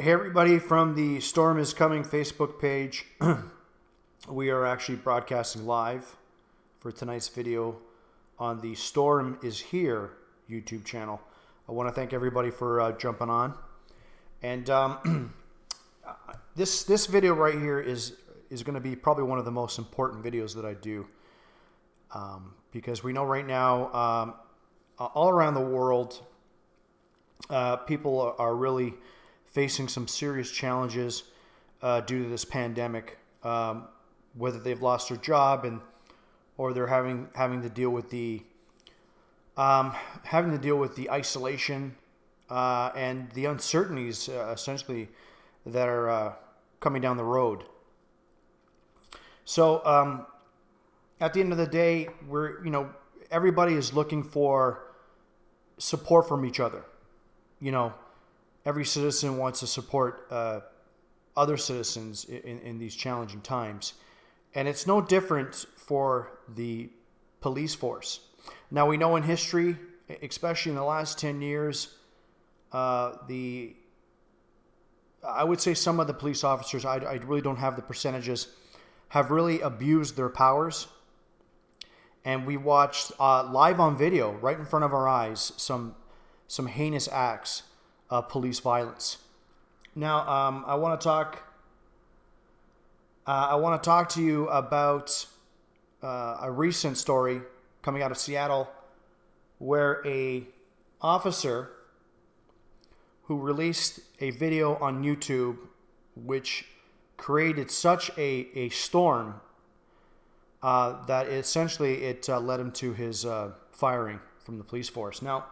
Hey, everybody from the Storm is Coming Facebook page. we are actually broadcasting live for tonight's video on the Storm is Here YouTube channel. I want to thank everybody for uh, jumping on. And um, this this video right here is is going to be probably one of the most important videos that I do um, because we know right now um, all around the world uh, people are really facing some serious challenges uh, due to this pandemic, um, whether they've lost their job and or they're having having to deal with the um, having to deal with the isolation uh, and the uncertainties uh, essentially that are uh, coming down the road. So um, at the end of the day, we're you know everybody is looking for support from each other. You know, every citizen wants to support uh, other citizens in, in these challenging times. And it's no different for the police force. Now, we know in history, especially in the last 10 years, uh, the I would say some of the police officers, I, I really don't have the percentages, have really abused their powers. And we watched uh, live on video, right in front of our eyes, some some heinous acts uh, police violence. Now, um, I want to talk. Uh, I want to talk to you about uh, a recent story coming out of Seattle, where a officer who released a video on YouTube, which created such a, a storm uh, that essentially it uh, led him to his uh, firing from the police force. Now,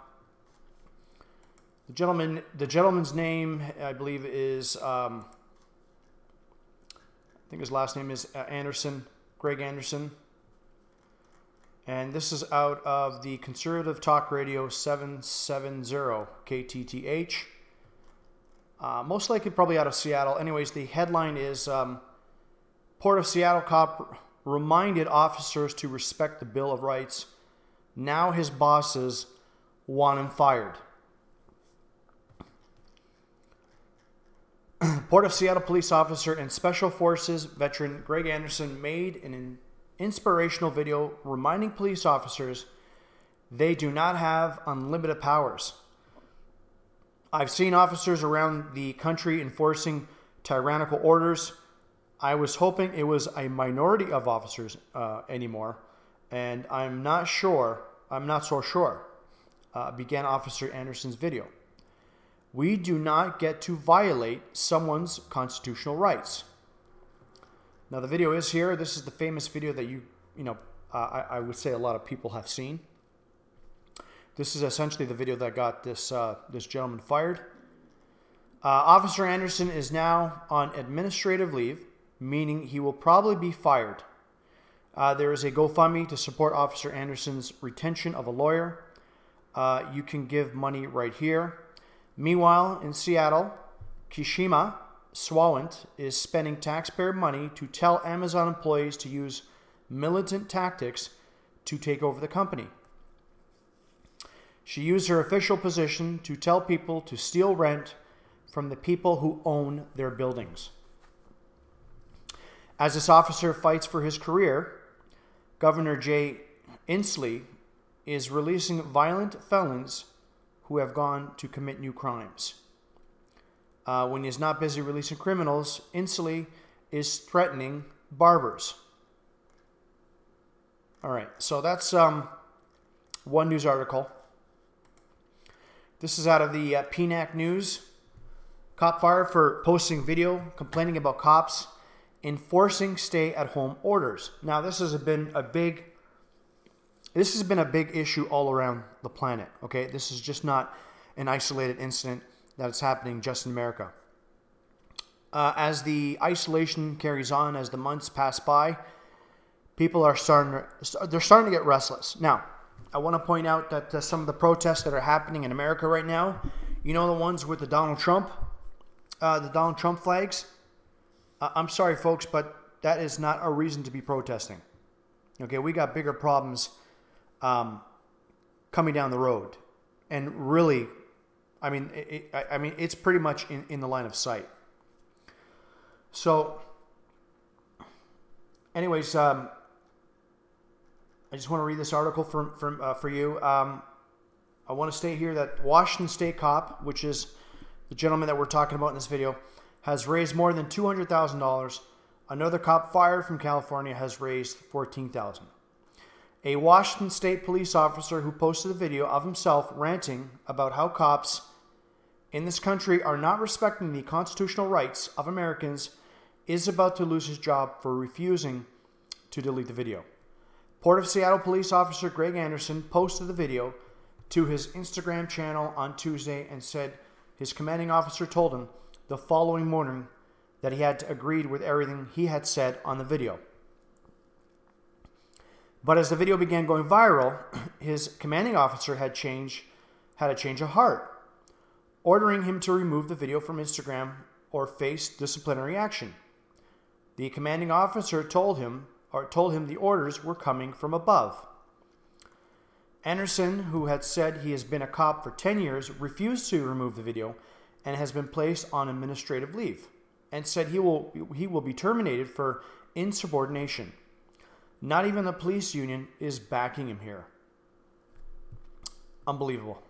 the gentleman, the gentleman's name, I believe, is um, I think his last name is uh, Anderson, Greg Anderson, and this is out of the Conservative Talk Radio 770 KTTH. Uh, most likely, probably out of Seattle. Anyways, the headline is um, Port of Seattle cop reminded officers to respect the Bill of Rights. Now his bosses want him fired. Port of Seattle police officer and Special Forces veteran Greg Anderson made an inspirational video reminding police officers they do not have unlimited powers. I've seen officers around the country enforcing tyrannical orders. I was hoping it was a minority of officers uh, anymore, and I'm not sure, I'm not so sure, uh, began Officer Anderson's video we do not get to violate someone's constitutional rights. Now, the video is here. This is the famous video that you, you know, uh, I, I, would say a lot of people have seen. This is essentially the video that got this uh, this gentleman fired. Uh, Officer Anderson is now on administrative leave, meaning he will probably be fired. Uh, there is a GoFundMe to support Officer Anderson's retention of a lawyer. Uh, you can give money right here. Meanwhile, in Seattle, Kshama Sawant is spending taxpayer money to tell Amazon employees to use militant tactics to take over the company. She used her official position to tell people to steal rent from the people who own their buildings. As this officer fights for his career, Governor Jay Inslee is releasing violent felons who have gone to commit new crimes. Uh, when he is not busy releasing criminals, Inslee is threatening barbers. All right, so that's um, one news article. This is out of the uh, PNAC News. Cop fired for posting video complaining about cops enforcing stay at home orders. Now, this has been a big this has been a big issue all around the planet. Okay, this is just not an isolated incident that is happening just in America. Uh, as the isolation carries on, as the months pass by, people are starting to, they're starting to get restless. Now, I want to point out that uh, some of the protests that are happening in America right now, you know the ones with the Donald Trump, uh, the Donald Trump flags. Uh, I'm sorry, folks, but that is not a reason to be protesting. Okay, we got bigger problems um, coming down the road. And really, I mean, it, I mean, it's pretty much in, in the line of sight. So, anyways, um, I just want to read this article from, from uh, for you. Um, I want to state here that Washington State cop, which is the gentleman that we're talking about in this video, has raised more than two hundred thousand dollars. Another cop fired from California has raised fourteen thousand. A Washington State police officer who posted a video of himself ranting about how cops in this country are not respecting the constitutional rights of Americans is about to lose his job for refusing to delete the video. Port of Seattle police officer Greg Anderson posted the video to his Instagram channel on Tuesday and said his commanding officer told him the following morning that he had agreed with everything he had said on the video. But as the video began going viral, his commanding officer had changed had a change of heart, ordering him to remove the video from Instagram or face disciplinary action. The commanding officer told him or told him the orders were coming from above. Anderson, who had said he has been a cop for 10 years, refused to remove the video and has been placed on administrative leave and said he will he will be terminated for insubordination. Not even the police union is backing him here. Unbelievable.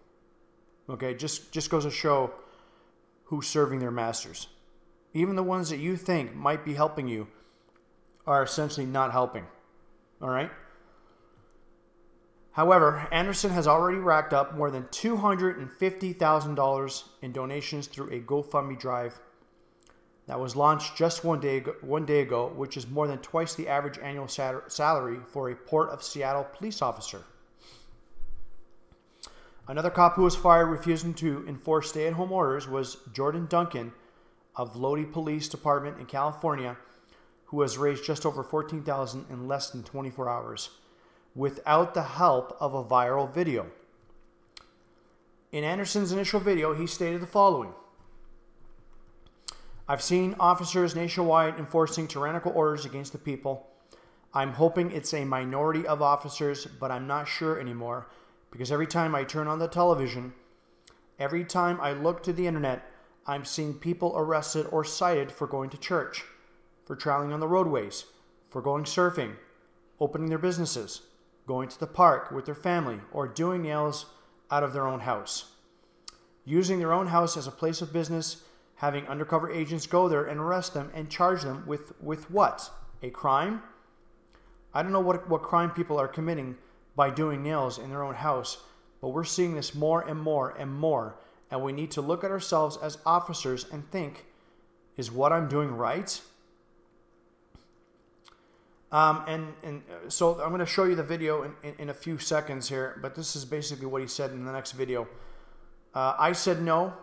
Okay, just just goes to show who's serving their masters. Even the ones that you think might be helping you are essentially not helping. All right? However, Anderson has already racked up more than $250,000 in donations through a GoFundMe drive that was launched just one day, one day ago, which is more than twice the average annual salary for a Port of Seattle police officer. Another cop who was fired refusing to enforce stay at home orders was Jordan Duncan of Lodi Police Department in California, who has raised just over 14000 in less than 24 hours without the help of a viral video. In Anderson's initial video, he stated the following I've seen officers nationwide enforcing tyrannical orders against the people. I'm hoping it's a minority of officers, but I'm not sure anymore because every time I turn on the television, every time I look to the internet, I'm seeing people arrested or cited for going to church, for traveling on the roadways, for going surfing, opening their businesses, going to the park with their family, or doing nails out of their own house. Using their own house as a place of business having undercover agents go there and arrest them and charge them with, with what? A crime? I don't know what, what crime people are committing by doing nails in their own house, but we're seeing this more and more and more. And we need to look at ourselves as officers and think is what I'm doing right? Um, and, and uh, so I'm going to show you the video in, in, in, a few seconds here, but this is basically what he said in the next video. Uh, I said no.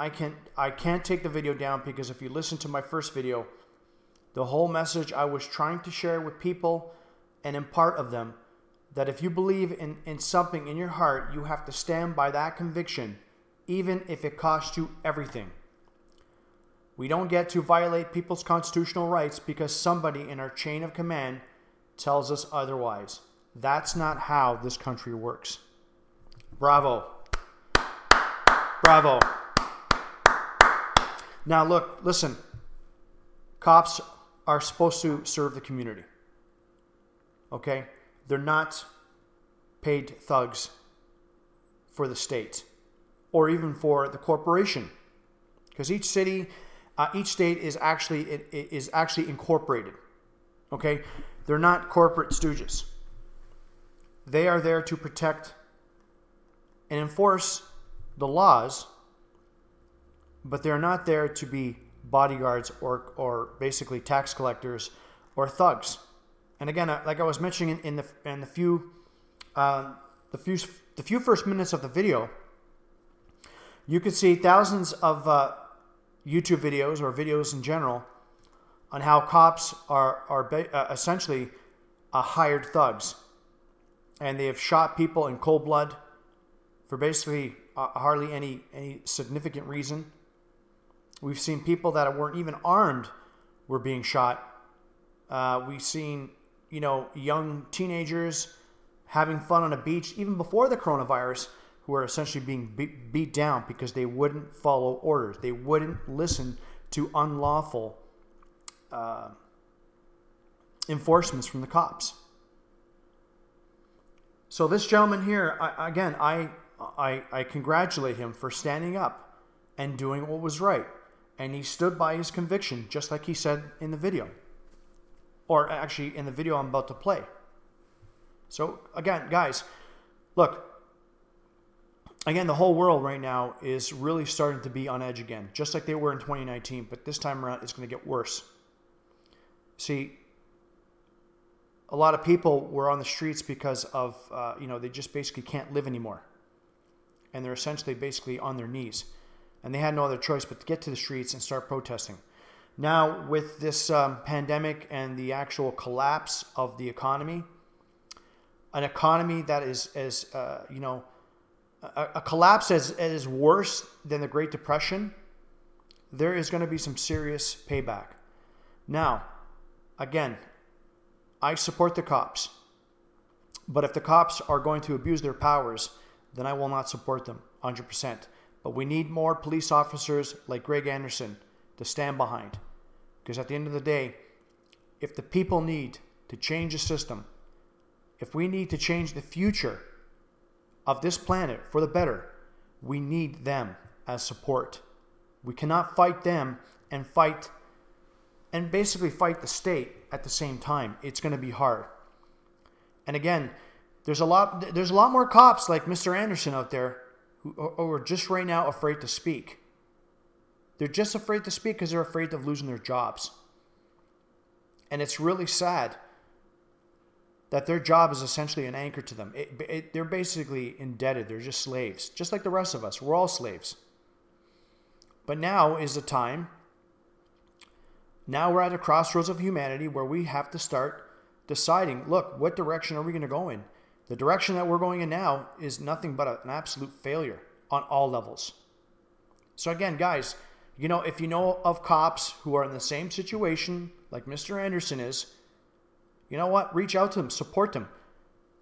I can't I can't take the video down because if you listen to my first video, the whole message I was trying to share with people and impart of them that if you believe in, in something in your heart, you have to stand by that conviction, even if it costs you everything. We don't get to violate people's constitutional rights because somebody in our chain of command tells us otherwise. That's not how this country works. Bravo. Bravo. Now, look, listen. Cops are supposed to serve the community. Okay? They're not paid thugs for the state or even for the corporation. Because each city, uh, each state is actually it, it is actually incorporated. Okay? They're not corporate stooges. They are there to protect and enforce the laws but they're not there to be bodyguards or, or basically tax collectors or thugs. And again, like I was mentioning in the in the few uh, the few the few first minutes of the video, you could see thousands of uh, YouTube videos or videos in general on how cops are are uh, essentially uh, hired thugs, and they have shot people in cold blood for basically uh, hardly any any significant reason. We've seen people that weren't even armed were being shot. Uh, we've seen, you know, young teenagers having fun on a beach even before the coronavirus who are essentially being beat, beat down because they wouldn't follow orders. They wouldn't listen to unlawful uh, enforcements from the cops. So this gentleman here, I, again, I, I, I congratulate him for standing up and doing what was right. And he stood by his conviction, just like he said in the video. Or actually, in the video I'm about to play. So, again, guys, look, again, the whole world right now is really starting to be on edge again, just like they were in 2019. But this time around, it's going to get worse. See, a lot of people were on the streets because of, uh, you know, they just basically can't live anymore. And they're essentially basically on their knees. And they had no other choice but to get to the streets and start protesting. Now, with this um, pandemic and the actual collapse of the economy, an economy that is, as uh, you know, a, a collapse as, as worse than the Great Depression, there is going to be some serious payback. Now, again, I support the cops. But if the cops are going to abuse their powers, then I will not support them 100%. But we need more police officers like Greg Anderson to stand behind. Because at the end of the day, if the people need to change the system, if we need to change the future of this planet for the better, we need them as support. We cannot fight them and fight and basically fight the state at the same time. It's going to be hard. And again, there's a lot there's a lot more cops like Mr. Anderson out there who are just right now afraid to speak. They're just afraid to speak because they're afraid of losing their jobs. And it's really sad that their job is essentially an anchor to them. It, it, they're basically indebted. They're just slaves, just like the rest of us. We're all slaves. But now is the time now we're at a crossroads of humanity where we have to start deciding look, what direction are we going to go in? The direction that we're going in now is nothing but an absolute failure on all levels. So, again, guys, you know, if you know of cops who are in the same situation like Mr. Anderson is, you know what? Reach out to them, support them,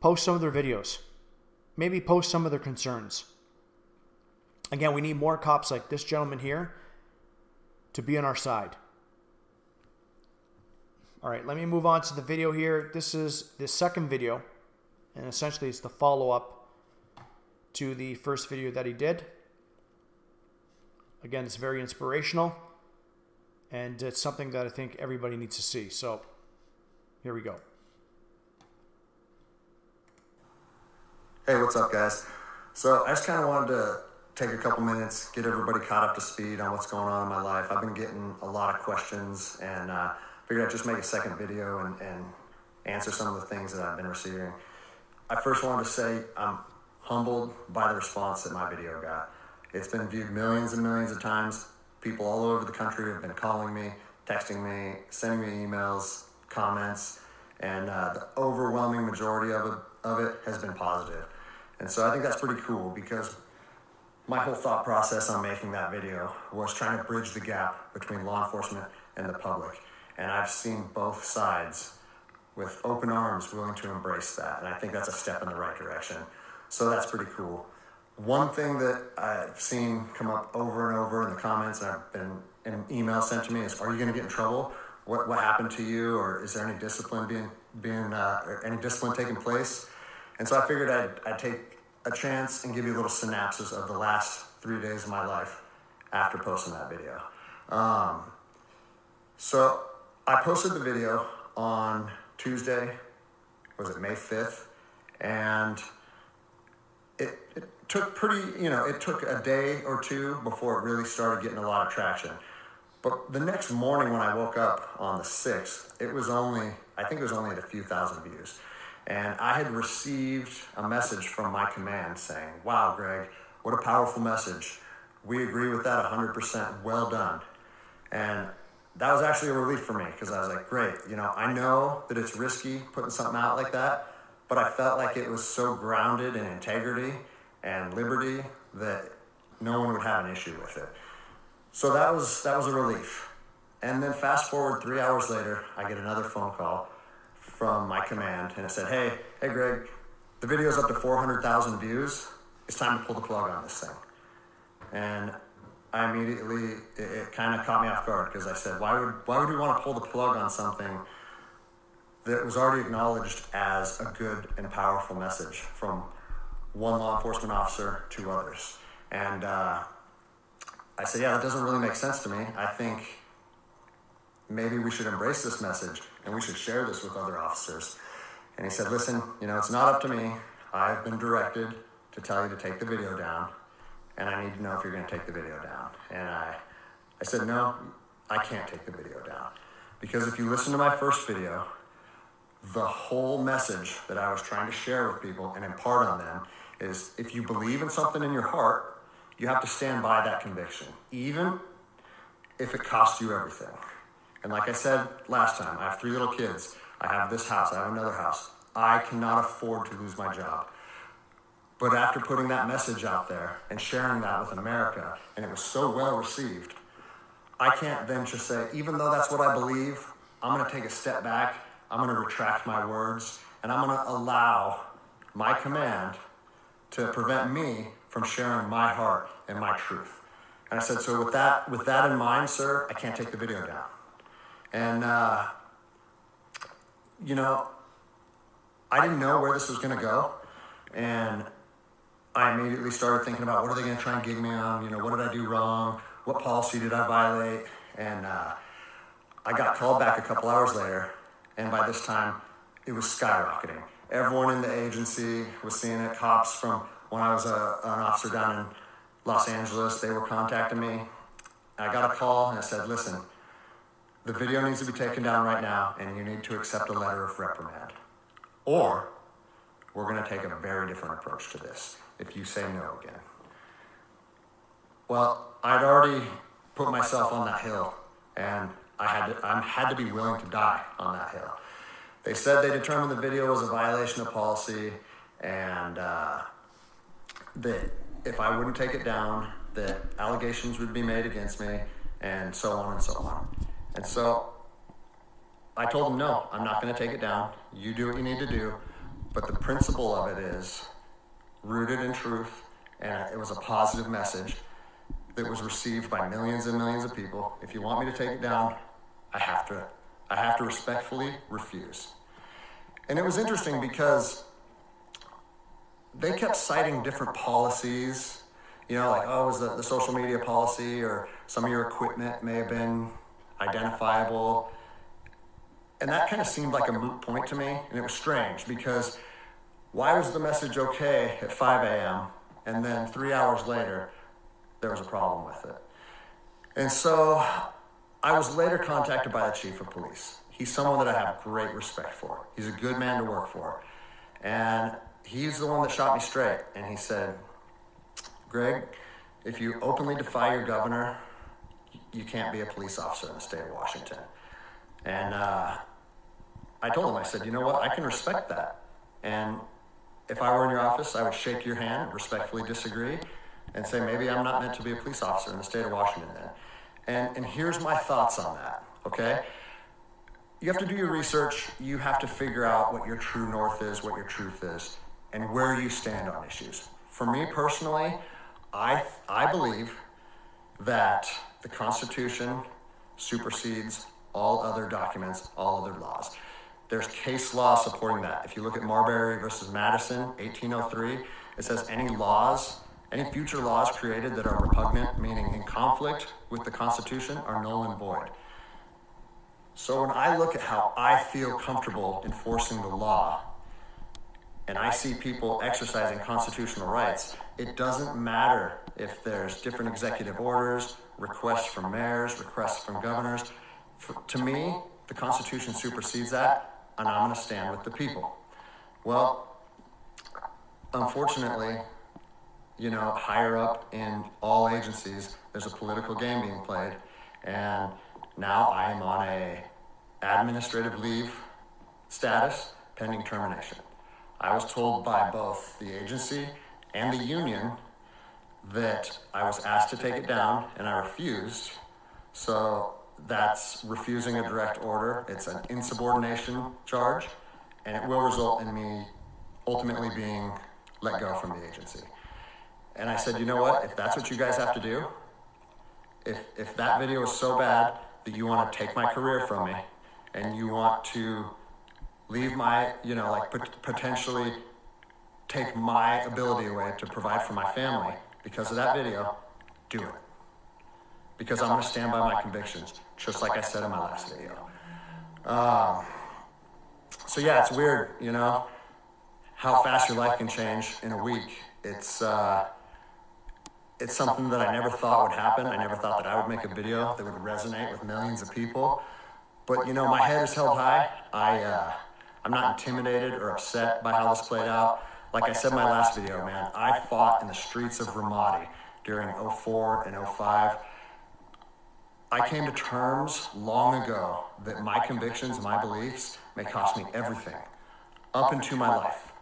post some of their videos, maybe post some of their concerns. Again, we need more cops like this gentleman here to be on our side. All right, let me move on to the video here. This is the second video, and essentially it's the follow-up to the first video that he did. Again, it's very inspirational, and it's something that I think everybody needs to see. So, here we go. Hey, what's up, guys? So, I just kind of wanted to take a couple minutes, get everybody caught up to speed on what's going on in my life. I've been getting a lot of questions, and uh, figured I'd just make a second video and, and answer some of the things that I've been receiving. I first wanted to say I'm humbled by the response that my video got. It's been viewed millions and millions of times. People all over the country have been calling me, texting me, sending me emails, comments, and uh, the overwhelming majority of it, of it has been positive. And so I think that's pretty cool because my whole thought process on making that video was trying to bridge the gap between law enforcement and the public. And I've seen both sides with open arms willing to embrace that. And I think that's a step in the right direction. So that's pretty cool. One thing that I've seen come up over and over in the comments, and I've been in emails sent to me, is Are you going to get in trouble? What, what happened to you? Or is there any discipline being, being uh, any discipline taking place? And so I figured I'd, I'd take a chance and give you a little synopsis of the last three days of my life after posting that video. Um, so I posted the video on Tuesday, was it May 5th? And it, it took pretty, you know, it took a day or two before it really started getting a lot of traction. But the next morning when I woke up on the 6th, it was only, I think it was only at a few thousand views. And I had received a message from my command saying, Wow, Greg, what a powerful message. We agree with that 100%. Well done. And that was actually a relief for me because I was like, great, you know, I know that it's risky putting something out like that, but I felt like it was so grounded in integrity and liberty that no one would have an issue with it. So that was that was a relief. And then fast forward three hours later, I get another phone call from my command, and it said, "Hey, hey, Greg, the video's up to 400,000 views. it's time to pull the plug on this thing. And I immediately, it, it kind of caught me off guard because I said, why would, why would we want to pull the plug on something that was already acknowledged as a good and powerful message from one law enforcement officer to others? And uh, I said, yeah, that doesn't really make sense to me. I think maybe we should embrace this message and we should share this with other officers. And he said, listen, you know, it's not up to me. I've been directed to tell you to take the video down, and I need to know if you're going to take the video down. And I, I said, no, I can't take the video down. Because if you listen to my first video, the whole message that I was trying to share with people and impart on them is if you believe in something in your heart, you have to stand by that conviction, even if it costs you everything. And like I said last time, I have three little kids. I have this house, I have another house. I cannot afford to lose my job. But after putting that message out there and sharing that with America, and it was so well received, I can't then just say, even though that's what I believe, I'm going to take a step back, I'm going to retract my words, and I'm going to allow my command to prevent me from sharing my heart and my truth. And I said, so with that, with that in mind, sir, I can't take the video down. And, uh, you know, I didn't know where this was going to go. And I immediately started thinking about what are they going to try and gig me on? You know, what did I do wrong? What policy did I violate? And uh, I got called back a couple hours later. And by this time, it was skyrocketing. Everyone in the agency was seeing it. Cops from when I was a, an officer down in Los Angeles, they were contacting me. I got a call and I said, listen, the video needs to be taken down right now, and you need to accept a letter of reprimand. Or we're going to take a very different approach to this if you say no again. Well, I'd already put myself on that hill, and I had to, I had to be willing to die on that hill. They said they determined the video was a violation of policy, and uh, that if I wouldn't take it down, that allegations would be made against me, and so on and so on. And so I told them, no, I'm not going to take it down. You do what you need to do. But the principle of it is rooted in truth, and it was a positive message that was received by millions and millions of people. If you want me to take it down, I have to, I have to respectfully refuse. And it was interesting because they kept citing different policies. You know, like, oh, was the, the social media policy or some of your equipment may have been identifiable. And that kind of seemed like a moot point to me, and it was strange because why was the message okay at 5 a.m. and then three hours later there was a problem with it? And so I was later contacted by the chief of police. He's someone that I have great respect for. He's a good man to work for. And he's the one that shot me straight. And he said, Greg, if you openly defy your governor, you can't be a police officer in the state of Washington. And uh, I told him, I said, you know what, I can respect that. And if I were in your office, I would shake your hand, respectfully disagree, and say, maybe I'm not meant to be a police officer in the state of Washington then. And, and here's my thoughts on that, okay? You have to do your research. You have to figure out what your true north is, what your truth is, and where you stand on issues. For me personally, I, I believe that the Constitution supersedes all other documents, all other laws. There's case law supporting that. If you look at Marbury versus Madison, 1803, it says any laws, any future laws created that are repugnant, meaning in conflict with the Constitution, are null and void. So when I look at how I feel comfortable enforcing the law, and I see people exercising constitutional rights, it doesn't matter if there's different executive orders, requests from mayors, requests from governors. For, to me, the Constitution supersedes that, and I'm going to stand with the people. Well, unfortunately, you know, higher up in all agencies, there's a political game being played, and now I am on a administrative leave status pending termination. I was told by both the agency and the union that I was asked to take it down and I refused. So that's refusing a direct order. It's an insubordination charge, and it will result in me ultimately being let go from the agency. And I said, you know what? If that's what you guys have to do, if, if that video is so bad that you want to take my career from me and you want to leave my, you know, like pot- potentially take my ability away to provide for my family because of that video, do it. Because I'm going to stand by my convictions, just like I said in my last video. Um, so yeah, it's weird, you know, how fast your life can change in a week. It's uh, it's something that I never thought would happen. I never thought that I would make a video that would resonate with millions of people. But you know, my head is held high. I uh, I'm not intimidated or upset by how this played out. Like I said in my last video, man, I fought in the streets of Ramadi during 04 and 05. I came to terms long ago that my convictions my beliefs may cost me everything up into my life.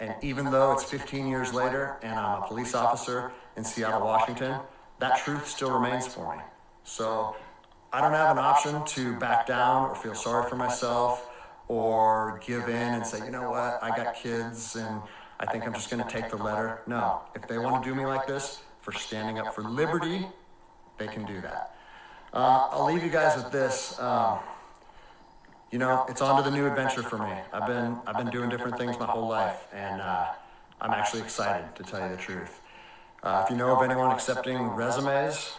And even though it's 15 years later and I'm a police officer in Seattle, Washington, that truth still remains for me. So I don't have an option to back down or feel sorry for myself or give in and say, you know what, I got kids and I think I'm just going to take the letter. No, if they want to do me like this for standing up for liberty, they can do that. Uh, I'll leave you guys with this. Um, you know, it's on to the new adventure for me. I've been I've been doing different things my whole life, and uh, I'm actually excited to tell you the truth. Uh, if you know of anyone accepting resumes,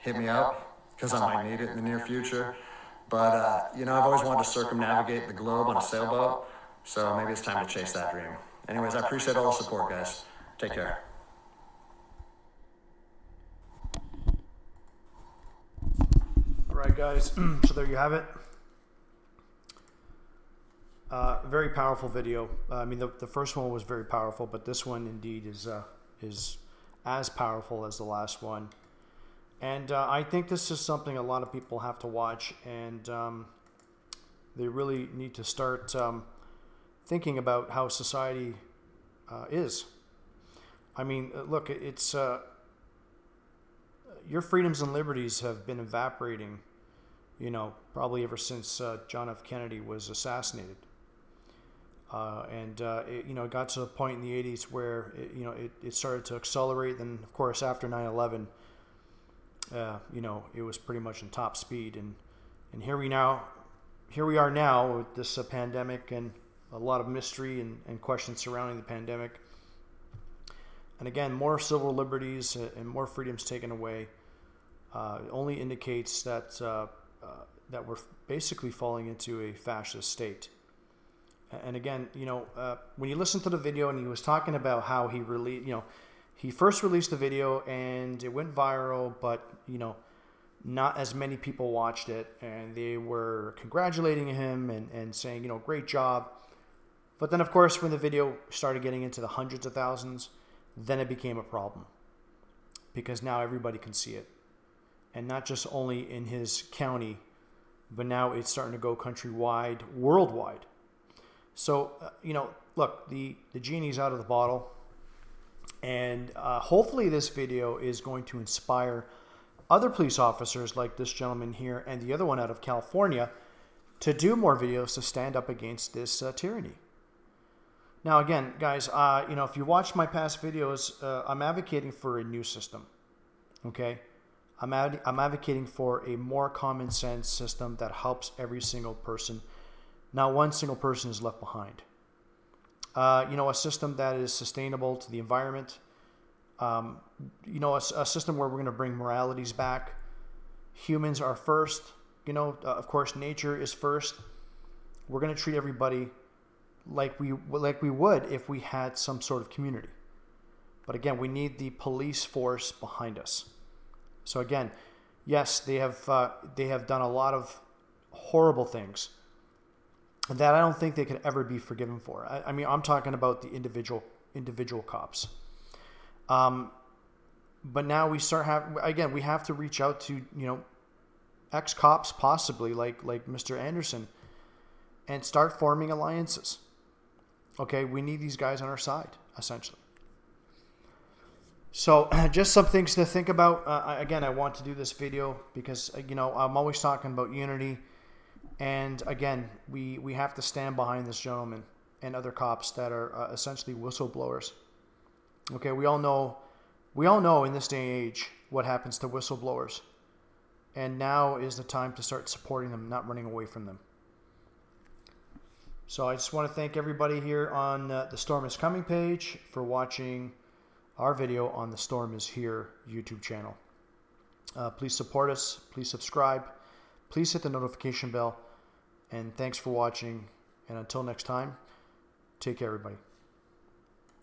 hit me up because I might need it in the near future. But, uh, you know, I've always wanted to circumnavigate the globe on a sailboat, so maybe it's time to chase that dream. Anyways, I appreciate all the support, guys. Take care. All right, guys. so there you have it. Uh, very powerful video. Uh, I mean, the, the first one was very powerful, but this one indeed is uh, is as powerful as the last one. And uh, I think this is something a lot of people have to watch, and um, they really need to start um, thinking about how society uh, is. I mean, uh, look, it's your freedoms and liberties have been evaporating, you know, probably ever since uh, John F. Kennedy was assassinated. Uh, and uh, it, you know, it got to a point in the 80s where it, you know it, it started to accelerate. Then, of course, after 9/11, uh, you know, it was pretty much in top speed. And and here we now, here we are now with this uh, pandemic and a lot of mystery and, and questions surrounding the pandemic. And again, more civil liberties and more freedoms taken away uh, only indicates that uh, that we're basically falling into a fascist state. And again, you know, uh, when you listen to the video and he was talking about how he really, you know, he first released the video and it went viral, but you know, not as many people watched it, and they were congratulating him and, and saying, you know, great job. But then, of course, when the video started getting into the hundreds of thousands, then it became a problem because now everybody can see it, and not just only in his county, but now it's starting to go countrywide, worldwide. So, uh, you know, look, the the genie's out of the bottle and uh, hopefully, this video is going to inspire other police officers like this gentleman here and the other one out of California to do more videos to stand up against this uh, tyranny. Now, again, guys, uh, you know, if you watch my past videos, uh, I'm advocating for a new system. Okay, I'm ad- I'm advocating for a more common sense system that helps every single person. Not one single person is left behind. Uh, you know, a system that is sustainable to the environment. Um, you know, a, a, system where we're going to bring moralities back. Humans are first. You know, uh, of course, nature is first. We're going to treat everybody like we like we would if we had some sort of community. But again, we need the police force behind us. So again, yes, they have uh, they have done a lot of horrible things that I don't think they could ever be forgiven for. I, I mean, I'm talking about the individual individual cops. Um, but now we start have again we have to reach out to you know ex cops possibly like like Mr. Anderson and start forming alliances. Okay, we need these guys on our side essentially. So just some things to think about. Uh, again, I want to do this video because uh, you know I'm always talking about unity and again, we, we have to stand behind this gentleman and other cops that are uh, essentially whistleblowers. Okay, we all know we all know in this day and age what happens to whistleblowers. And now is the time to start supporting them, not running away from them. So I just want to thank everybody here on uh, the Storm is Coming page for watching our video on the Storm is Here YouTube channel. Uh, please support us. Please subscribe. Please hit the notification bell. And thanks for watching. And until next time, take care, everybody.